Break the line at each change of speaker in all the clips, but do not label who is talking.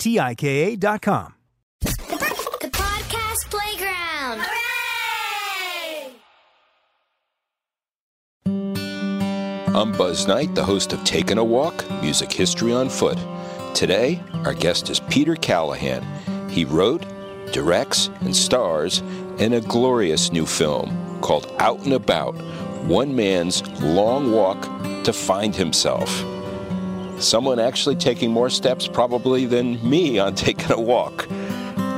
T-I-K-A dot com.
The podcast playground. Hooray!
I'm Buzz Knight, the host of Taking a Walk, Music History on Foot. Today, our guest is Peter Callahan. He wrote, directs, and stars in a glorious new film called Out and About, One Man's Long Walk to Find Himself someone actually taking more steps probably than me on taking a walk.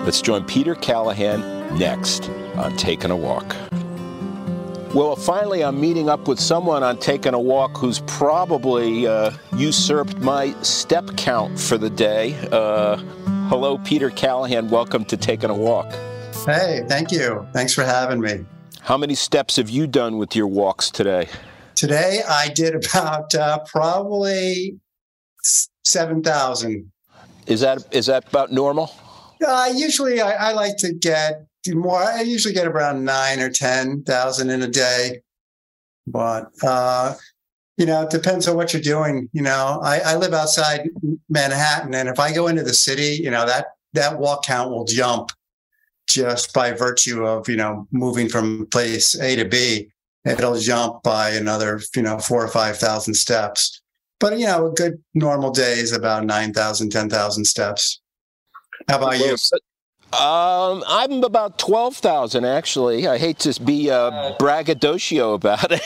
Let's join Peter Callahan next on Taking a Walk. Well, finally, I'm meeting up with someone on taking a walk who's probably uh, usurped my step count for the day. Uh, hello, Peter Callahan. Welcome to Taking a Walk.
Hey, thank you. Thanks for having me.
How many steps have you done with your walks today?
Today, I did about uh, probably seven thousand.
Is that is that about normal?
Uh, usually, I, I, like to get more. I usually get around nine or ten thousand in a day, but uh, you know, it depends on what you're doing. You know, I, I live outside Manhattan, and if I go into the city, you know that that walk count will jump just by virtue of you know moving from place A to B. It'll jump by another you know four or five thousand steps. But you know, a good normal day is about 9,000, 10,000 steps. How about you?
Um, I'm about 12,000 actually. I hate to be uh, braggadocio about it.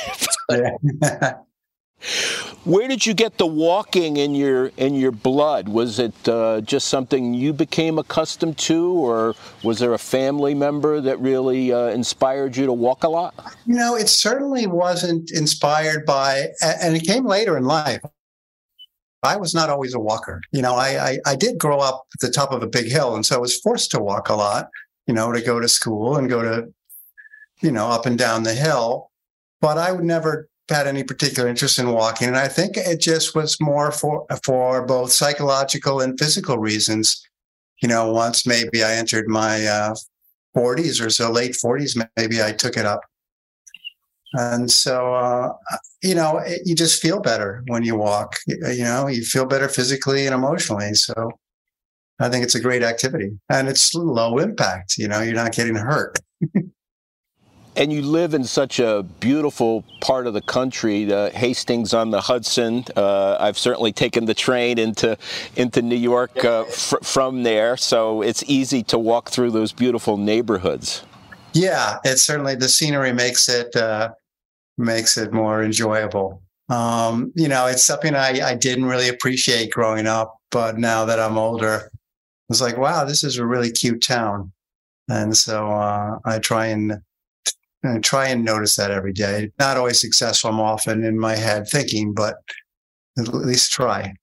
Where did you get the walking in your in your blood? Was it uh, just something you became accustomed to, or was there a family member that really uh, inspired you to walk a lot?
You know, it certainly wasn't inspired by, and it came later in life. I was not always a walker. You know, I, I, I did grow up at the top of a big hill, and so I was forced to walk a lot. You know, to go to school and go to, you know, up and down the hill. But I would never had any particular interest in walking, and I think it just was more for for both psychological and physical reasons. You know, once maybe I entered my uh, 40s or so, late 40s, maybe I took it up. And so, uh, you know, it, you just feel better when you walk. You know, you feel better physically and emotionally. So, I think it's a great activity, and it's low impact. You know, you're not getting hurt.
and you live in such a beautiful part of the country, Hastings on the Hudson. Uh, I've certainly taken the train into into New York uh, fr- from there, so it's easy to walk through those beautiful neighborhoods.
Yeah, it's certainly the scenery makes it uh, makes it more enjoyable. Um, you know, it's something I, I didn't really appreciate growing up, but now that I'm older, I was like, wow, this is a really cute town. And so uh, I try and try and notice that every day. Not always successful. I'm often in my head thinking, but at least try.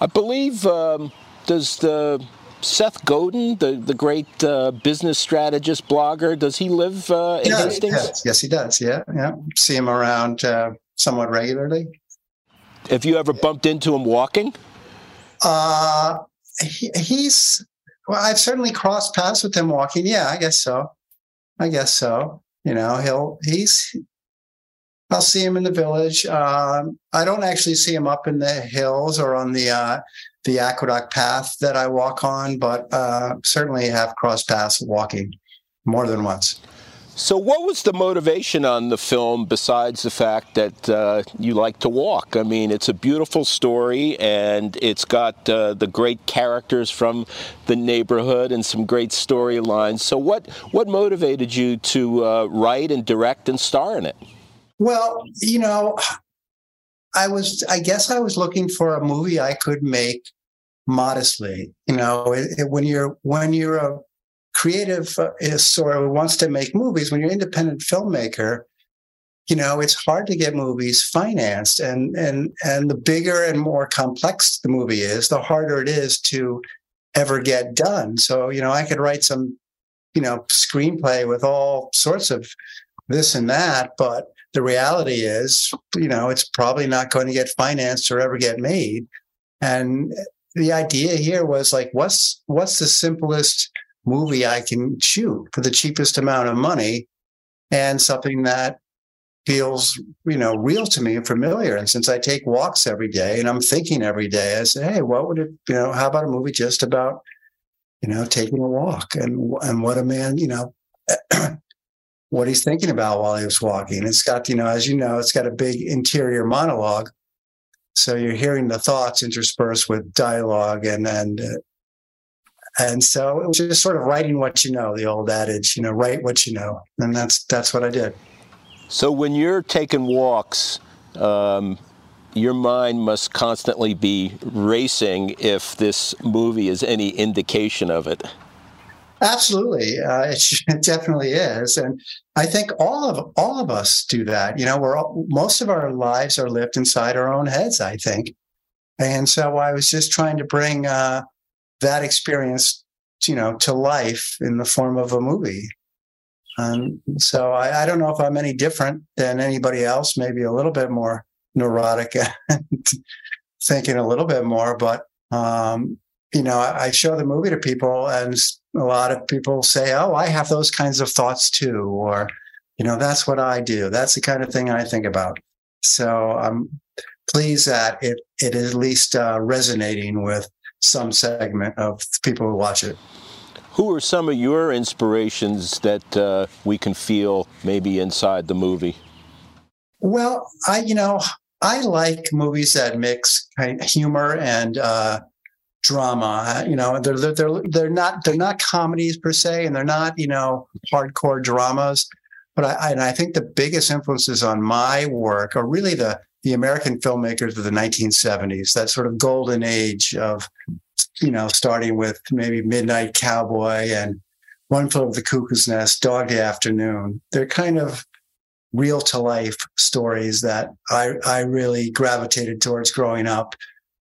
I believe um, does the Seth Godin, the the great uh, business strategist blogger, does he live uh, in
yeah,
Hastings?
Yes, yes, he does. Yeah, yeah. See him around uh, somewhat regularly.
Have you ever bumped into him walking?
Uh, he, he's well. I've certainly crossed paths with him walking. Yeah, I guess so. I guess so. You know, he'll he's. I'll see him in the village. Um, I don't actually see him up in the hills or on the uh, the aqueduct path that I walk on, but uh, certainly have crossed paths walking more than once.
So, what was the motivation on the film besides the fact that uh, you like to walk? I mean, it's a beautiful story and it's got uh, the great characters from the neighborhood and some great storylines. So, what, what motivated you to uh, write and direct and star in it?
Well, you know, I was, I guess I was looking for a movie I could make modestly. You know, it, it, when you're, when you're a creative uh, or wants to make movies, when you're an independent filmmaker, you know it's hard to get movies financed, and and and the bigger and more complex the movie is, the harder it is to ever get done. So you know, I could write some, you know, screenplay with all sorts of this and that, but the reality is, you know, it's probably not going to get financed or ever get made. And the idea here was like, what's what's the simplest movie I can shoot for the cheapest amount of money and something that feels, you know, real to me and familiar. And since I take walks every day and I'm thinking every day, I say, hey, what would it, you know, how about a movie just about, you know, taking a walk and and what a man, you know, what he's thinking about while he was walking. It's got, you know, as you know, it's got a big interior monologue. So you're hearing the thoughts interspersed with dialogue and and uh, and so it was just sort of writing what you know, the old adage, you know, write what you know. And that's that's what I did.
So when you're taking walks, um, your mind must constantly be racing if this movie is any indication of it.
Absolutely, uh, it, it, definitely is, and I think all of all of us do that. You know, we're all, most of our lives are lived inside our own heads. I think, and so I was just trying to bring uh, that experience, you know, to life in the form of a movie. Um, so I, I, don't know if I'm any different than anybody else. Maybe a little bit more neurotic and thinking a little bit more, but um, you know, I show the movie to people, and a lot of people say, "Oh, I have those kinds of thoughts too," or you know, that's what I do. That's the kind of thing I think about. So I'm pleased that it it is at least uh, resonating with some segment of people who watch it.
Who are some of your inspirations that uh, we can feel maybe inside the movie?
Well, I you know I like movies that mix humor and uh, drama. You know, they're, they're they're they're not they're not comedies per se, and they're not you know hardcore dramas. But I, and I think the biggest influences on my work are really the the American filmmakers of the 1970s, that sort of golden age of, you know, starting with maybe Midnight Cowboy and One Flew Over the Cuckoo's Nest, Dog Day Afternoon. They're kind of real to life stories that I, I really gravitated towards growing up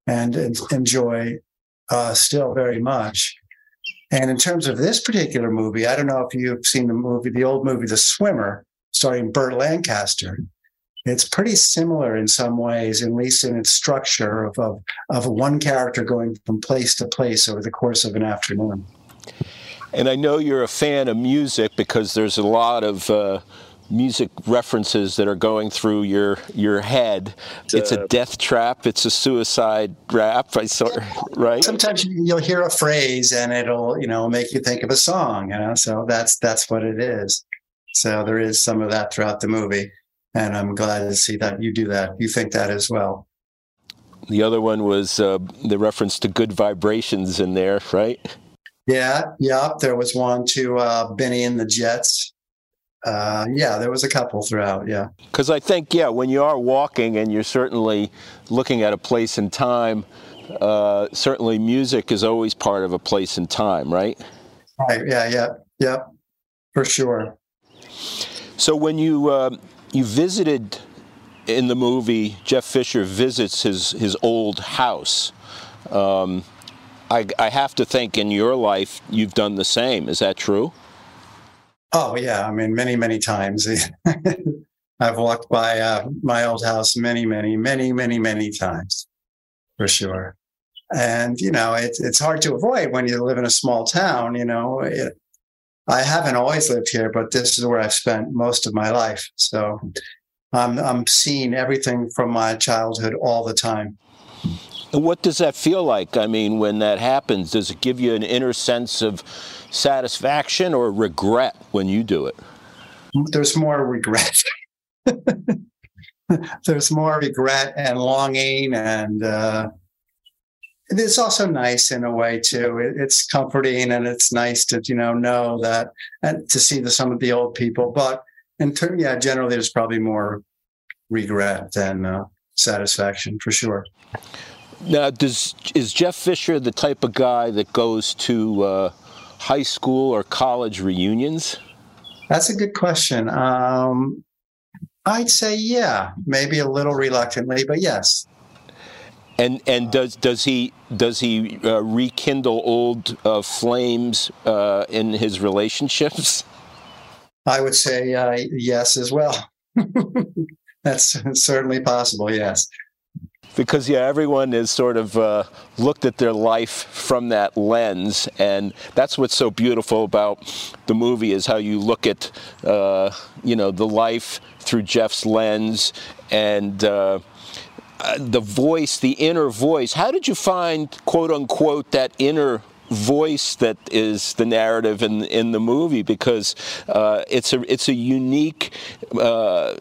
and enjoy uh, still very much. And in terms of this particular movie, I don't know if you've seen the movie, the old movie, The Swimmer, starring Burt Lancaster it's pretty similar in some ways, at least in its structure of, of, of one character going from place to place over the course of an afternoon.
And I know you're a fan of music because there's a lot of uh, music references that are going through your your head. It's a death trap. It's a suicide rap. I saw, right?
Sometimes you'll hear a phrase and it'll you know make you think of a song. You know, so that's that's what it is. So there is some of that throughout the movie. And I'm glad to see that you do that. You think that as well.
The other one was uh, the reference to good vibrations in there, right?
Yeah, yeah. There was one to uh, Bennie and the Jets. Uh, yeah, there was a couple throughout. Yeah,
because I think yeah, when you are walking and you're certainly looking at a place and time, uh, certainly music is always part of a place and time, right?
Right. Yeah. Yeah. Yeah. For sure.
So when you uh, you visited in the movie, Jeff Fisher visits his his old house. Um, I, I have to think in your life you've done the same. Is that true?
Oh yeah, I mean many many times. I've walked by uh, my old house many many many many many times, for sure. And you know it's it's hard to avoid when you live in a small town. You know, it, I haven't always lived here, but this is where I've spent most of my life. So I'm I'm seeing everything from my childhood all the time.
What does that feel like? I mean, when that happens, does it give you an inner sense of satisfaction or regret when you do it?
There's more regret. There's more regret and longing, and uh, it's also nice in a way too. it's comforting, and it's nice to you know know that and to see the, some of the old people. But in term, yeah, generally, there's probably more regret than uh, satisfaction for sure.
Now, does is Jeff Fisher the type of guy that goes to uh, high school or college reunions?
That's a good question. Um, I'd say yeah, maybe a little reluctantly, but yes.
And and does does he does he uh, rekindle old uh, flames uh, in his relationships?
I would say uh, yes as well. That's certainly possible. Yes
because yeah, everyone has sort of uh, looked at their life from that lens, and that's what's so beautiful about the movie is how you look at uh, you know the life through Jeff's lens and. Uh, the voice, the inner voice. How did you find, quote unquote, that inner voice that is the narrative in in the movie because uh, it's a it's a unique, uh,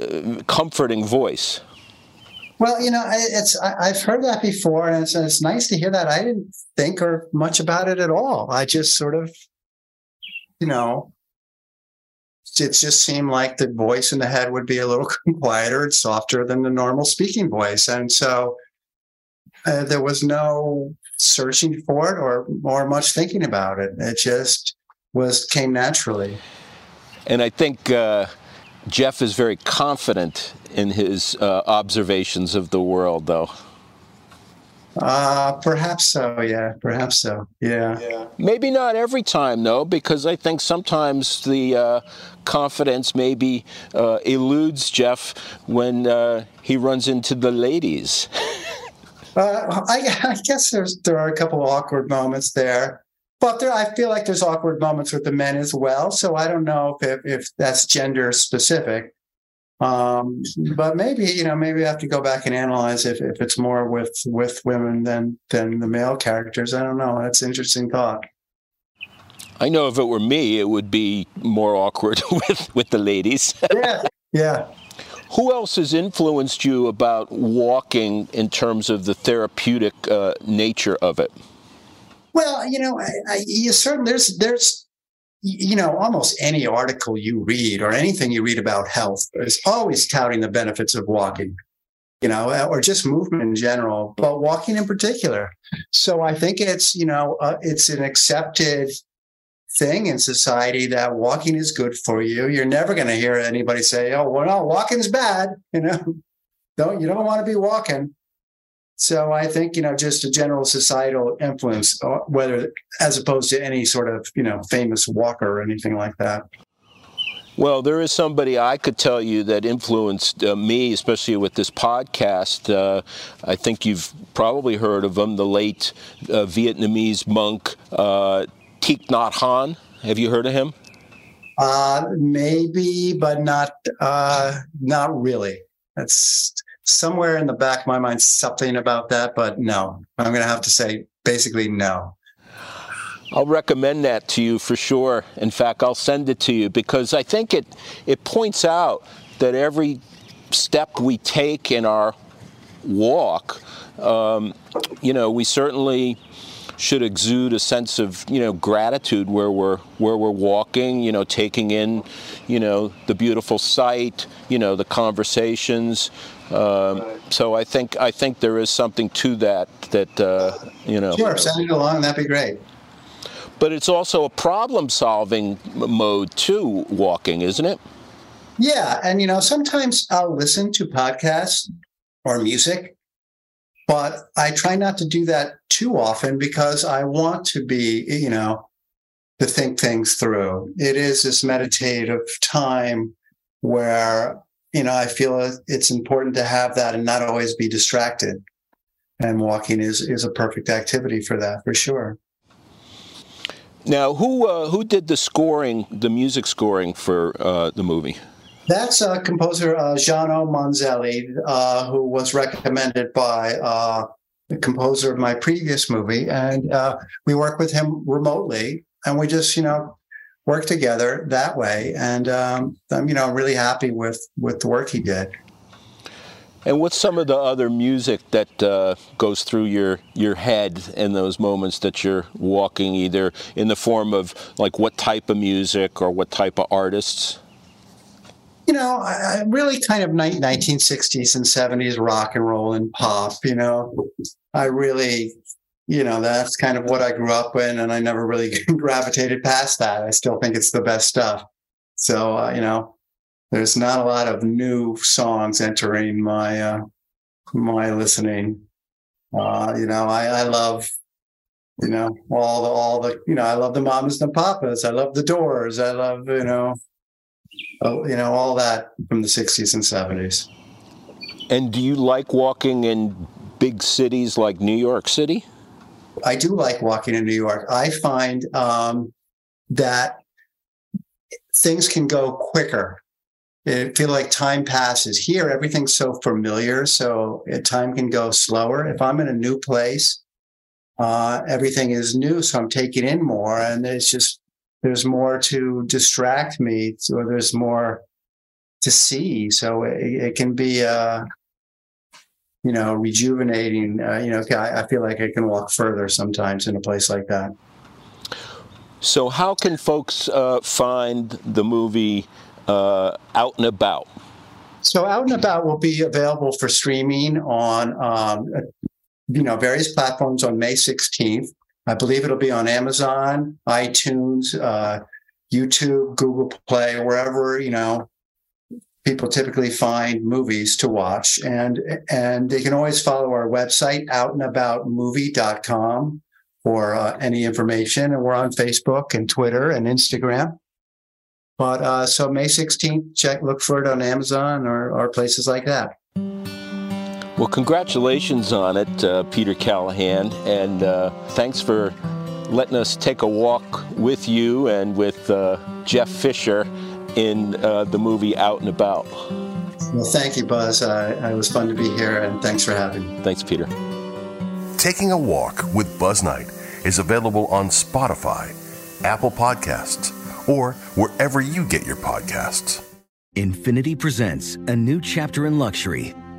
comforting voice.
Well, you know, it's I, have heard that before, and it's, it's nice to hear that. I didn't think or much about it at all. I just sort of, you know, it just seemed like the voice in the head would be a little quieter and softer than the normal speaking voice, and so uh, there was no searching for it or or much thinking about it. It just was came naturally.
And I think. Uh Jeff is very confident in his uh, observations of the world, though.
Uh, perhaps so. Yeah, perhaps so. Yeah. yeah.
Maybe not every time, though, because I think sometimes the uh, confidence maybe uh, eludes Jeff when uh, he runs into the ladies.
Uh, I, I, guess there's there are a couple of awkward moments there. But there, I feel like there's awkward moments with the men as well. So I don't know if, if that's gender specific. Um, but maybe, you know, maybe I have to go back and analyze if, if it's more with, with women than, than the male characters. I don't know. That's an interesting thought.
I know if it were me, it would be more awkward with, with the ladies.
yeah. Yeah.
Who else has influenced you about walking in terms of the therapeutic uh, nature of it?
Well, you know, I, I, you certainly there's there's you know almost any article you read or anything you read about health is always touting the benefits of walking you know or just movement in general but walking in particular. So i think it's you know uh, it's an accepted thing in society that walking is good for you. You're never going to hear anybody say oh well no walking's bad you know? Don't you don't want to be walking so I think you know just a general societal influence, uh, whether as opposed to any sort of you know famous walker or anything like that.
Well, there is somebody I could tell you that influenced uh, me, especially with this podcast. Uh, I think you've probably heard of him, the late uh, Vietnamese monk uh, Thich Nhat Hanh. Have you heard of him?
Uh, maybe, but not uh, not really. That's somewhere in the back of my mind something about that, but no, I'm going to have to say basically no.
I'll recommend that to you for sure. In fact, I'll send it to you because I think it it points out that every step we take in our walk, um, you know, we certainly should exude a sense of you know gratitude where we're where we're walking, you know, taking in, you know, the beautiful sight, you know, the conversations. Um, so I think I think there is something to that that uh, you know.
Sure, send it along. That'd be great.
But it's also a problem-solving mode too. Walking, isn't it?
Yeah, and you know, sometimes I'll listen to podcasts or music, but I try not to do that too often because I want to be, you know, to think things through. It is this meditative time where, you know, I feel it's important to have that and not always be distracted. And walking is is a perfect activity for that, for sure.
Now, who uh, who did the scoring, the music scoring for uh, the movie?
That's uh, composer uh, Gianno Monzelli, uh, who was recommended by uh, the composer of my previous movie, and uh, we work with him remotely, and we just you know work together that way. And um, I'm you know really happy with with the work he did.
And what's some of the other music that uh, goes through your your head in those moments that you're walking, either in the form of like what type of music or what type of artists?
You know, really kind of 1960s and 70s rock and roll and pop, you know, I really, you know, that's kind of what I grew up in. And I never really gravitated past that. I still think it's the best stuff. So, uh, you know, there's not a lot of new songs entering my, uh, my listening. Uh, you know, I, I love, you know, all the, all the, you know, I love the mamas and the papas. I love the doors. I love, you know, oh, you know, all that from the 60s and 70s.
And do you like walking in big cities like New York City?
I do like walking in New York. I find um, that things can go quicker. It feel like time passes. Here, everything's so familiar, so time can go slower. If I'm in a new place, uh, everything is new, so I'm taking in more, and it's just there's more to distract me or there's more to see. So it, it can be uh you know rejuvenating. Uh, you know I, I feel like i can walk further sometimes in a place like that.
So how can folks uh, find the movie uh, out and about?
So out and about will be available for streaming on um, you know various platforms on may 16th I believe it'll be on Amazon, iTunes, uh, YouTube, Google Play, wherever you know people typically find movies to watch, and and they can always follow our website outandaboutmovie.com for uh, any information, and we're on Facebook and Twitter and Instagram. But uh, so May 16th, check look for it on Amazon or, or places like that.
Well, congratulations on it, uh, Peter Callahan, and uh, thanks for letting us take a walk with you and with uh, Jeff Fisher in uh, the movie Out and About.
Well, thank you, Buzz. it was fun to be here, and thanks for having me.
Thanks, Peter.
Taking a Walk with Buzz Knight is available on Spotify, Apple Podcasts, or wherever you get your podcasts.
Infiniti presents a new chapter in luxury